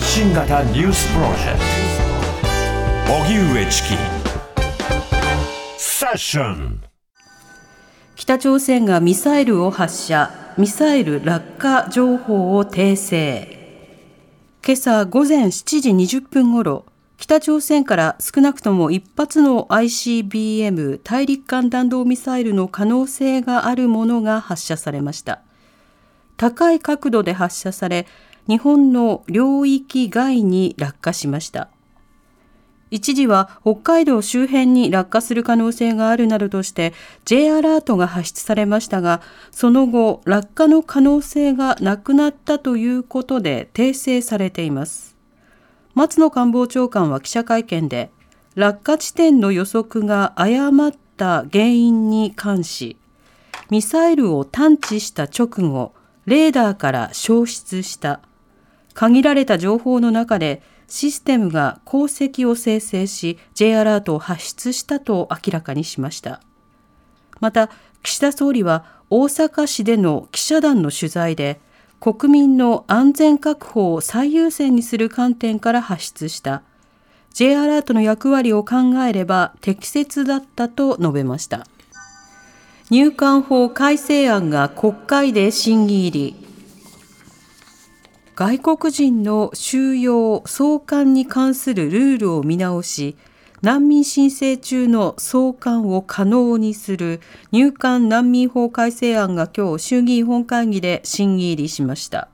発信型ニュースプロジェクト。荻上チキ。セッション。北朝鮮がミサイルを発射。ミサイル落下情報を訂正。今朝午前7時20分ごろ北朝鮮から少なくとも1発の ICBM 大陸間弾道ミサイルの可能性があるものが発射されました。高い角度で発射され日本の領域外に落下しました。一時は北海道周辺に落下する可能性があるなどとして J アラートが発出されましたがその後落下の可能性がなくなったということで訂正されています。松野官房長官は記者会見で落下地点の予測が誤った原因に関しミサイルを探知した直後レーダーから消失した。限られた情報の中でシステムが航跡を生成し J アラートを発出したと明らかにしました。また岸田総理は大阪市での記者団の取材で国民の安全確保を最優先にする観点から発出した。J アラートの役割を考えれば適切だったと述べました。入管法改正案が国会で審議入り。外国人の収容・送還に関するルールを見直し、難民申請中の送還を可能にする入管難民法改正案が今日衆議院本会議で審議入りしました。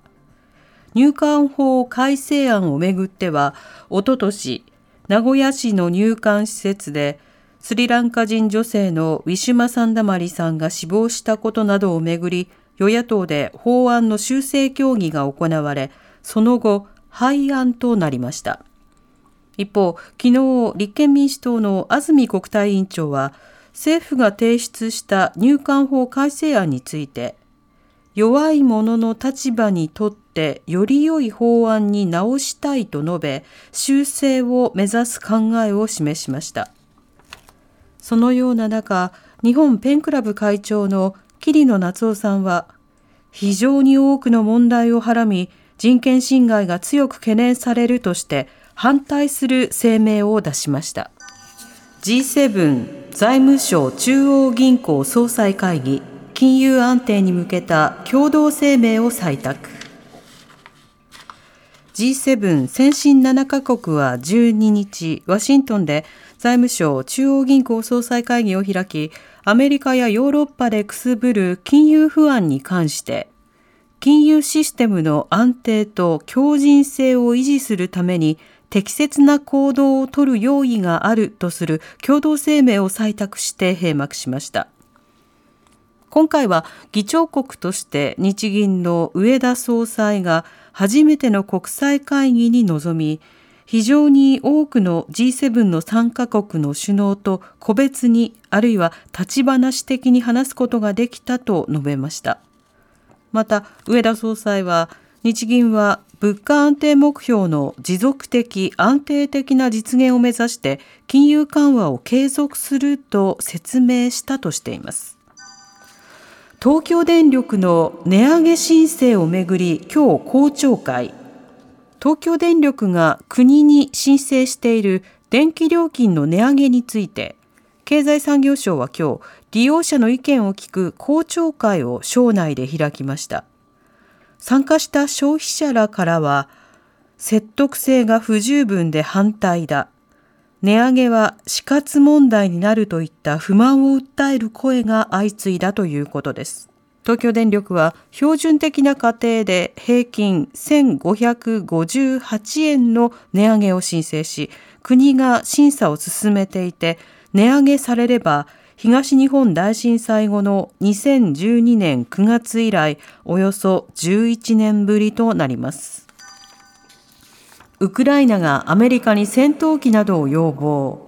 入管法改正案をめぐっては、おととし、名古屋市の入管施設で、スリランカ人女性のウィシュマ・サンダマリさんが死亡したことなどをめぐり、与野党で法案の修正協議が行われ、その後、廃案となりました。一方、昨日、立憲民主党の安住国対委員長は、政府が提出した入管法改正案について、弱い者の立場にとってより良い法案に直したいと述べ、修正を目指す考えを示しました。そのような中、日本ペンクラブ会長の桐野夏夫さんは、非常に多くの問題をはらみ、人権侵害が強く懸念されるとして反対する声明を出しました。G7 財務省中央銀行総裁会議金融安定に向けた共同声明を採択。G7 先進7カ国は12日ワシントンで財務省中央銀行総裁会議を開きアメリカやヨーロッパでくすぶる金融不安に関して金融システムの安定と強靭性を維持するために適切な行動を取る用意があるとする共同声明を採択して閉幕しました。今回は議長国として日銀の上田総裁が初めての国際会議に臨み、非常に多くの G7 の参加国の首脳と個別にあるいは立ち話的に話すことができたと述べました。また上田総裁は日銀は物価安定目標の持続的安定的な実現を目指して金融緩和を継続すると説明したとしています東京電力の値上げ申請をめぐり今日公聴会東京電力が国に申請している電気料金の値上げについて経済産業省は今日利用者の意見を聞く公聴会を省内で開きました。参加した消費者らからは説得性が不十分で反対だ。値上げは死活問題になるといった不満を訴える声が相次いだということです。東京電力は標準的な家庭で平均1558円の値上げを申請し国が審査を進めていて値上げされれば東日本大震災後の2012年9月以来およそ11年ぶりとなります。ウクライナがアメリカに戦闘機などを要望。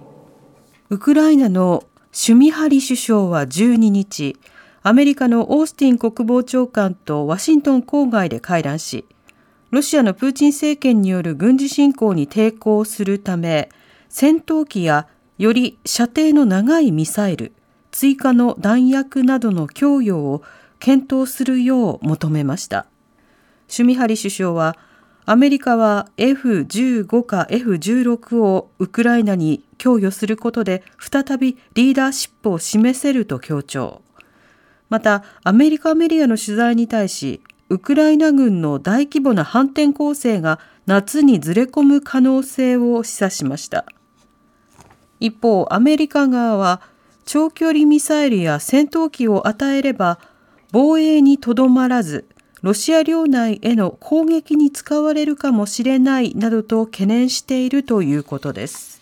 ウクライナのシュミハリ首相は12日、アメリカのオースティン国防長官とワシントン郊外で会談し、ロシアのプーチン政権による軍事侵攻に抵抗するため、戦闘機やより射程の長いミサイル、追加の弾薬などの供与を検討するよう求めました。シュミハリ首相は、アメリカは F15 か F16 をウクライナに供与することで再びリーダーシップを示せると強調。また、アメリカメディアの取材に対し、ウクライナ軍の大規模な反転攻勢が夏にずれ込む可能性を示唆しました。一方、アメリカ側は長距離ミサイルや戦闘機を与えれば防衛にとどまらずロシア領内への攻撃に使われるかもしれないなどと懸念しているということです。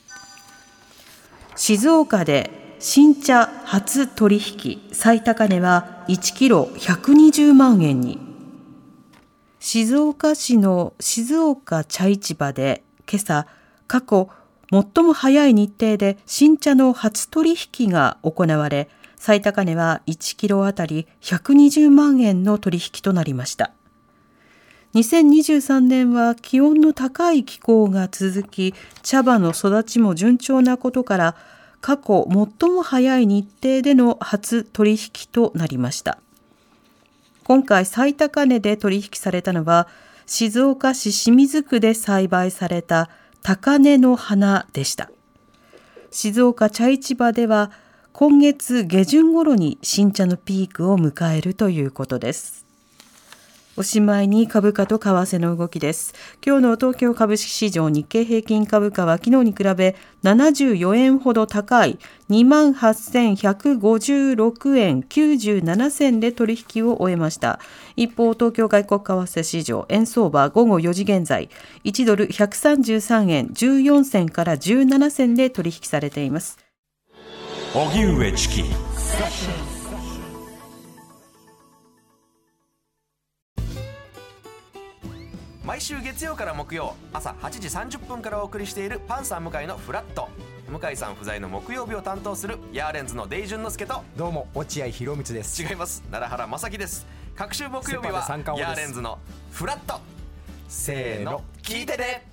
静岡で新茶初取引最高値は1キロ120万円に。静岡市の静岡茶市場で今朝過去最も早い日程で新茶の初取引が行われ最高値は1キロあたり120万円の取引となりました。2023年は気温の高い気候が続き、茶葉の育ちも順調なことから、過去最も早い日程での初取引となりました。今回最高値で取引されたのは、静岡市清水区で栽培された高根の花でした。静岡茶市場では今月下旬頃に新茶のピークを迎えるということです。おしまいに株価と為替の動きです。今日の東京株式市場日経平均株価は昨日に比べ74円ほど高い28,156円97銭で取引を終えました。一方、東京外国為替市場円相場午後4時現在1ドル133円14銭から17銭で取引されています。荻上チキ毎週月曜から木曜朝8時30分からお送りしているパンサー向井のフラット。向井さん不在の木曜日を担当するヤーレンズのデイジュンの之介とどうも落合博満です。違います。奈良原正樹です。各週木曜日はヤーレンズのフラット。せーの聞いてね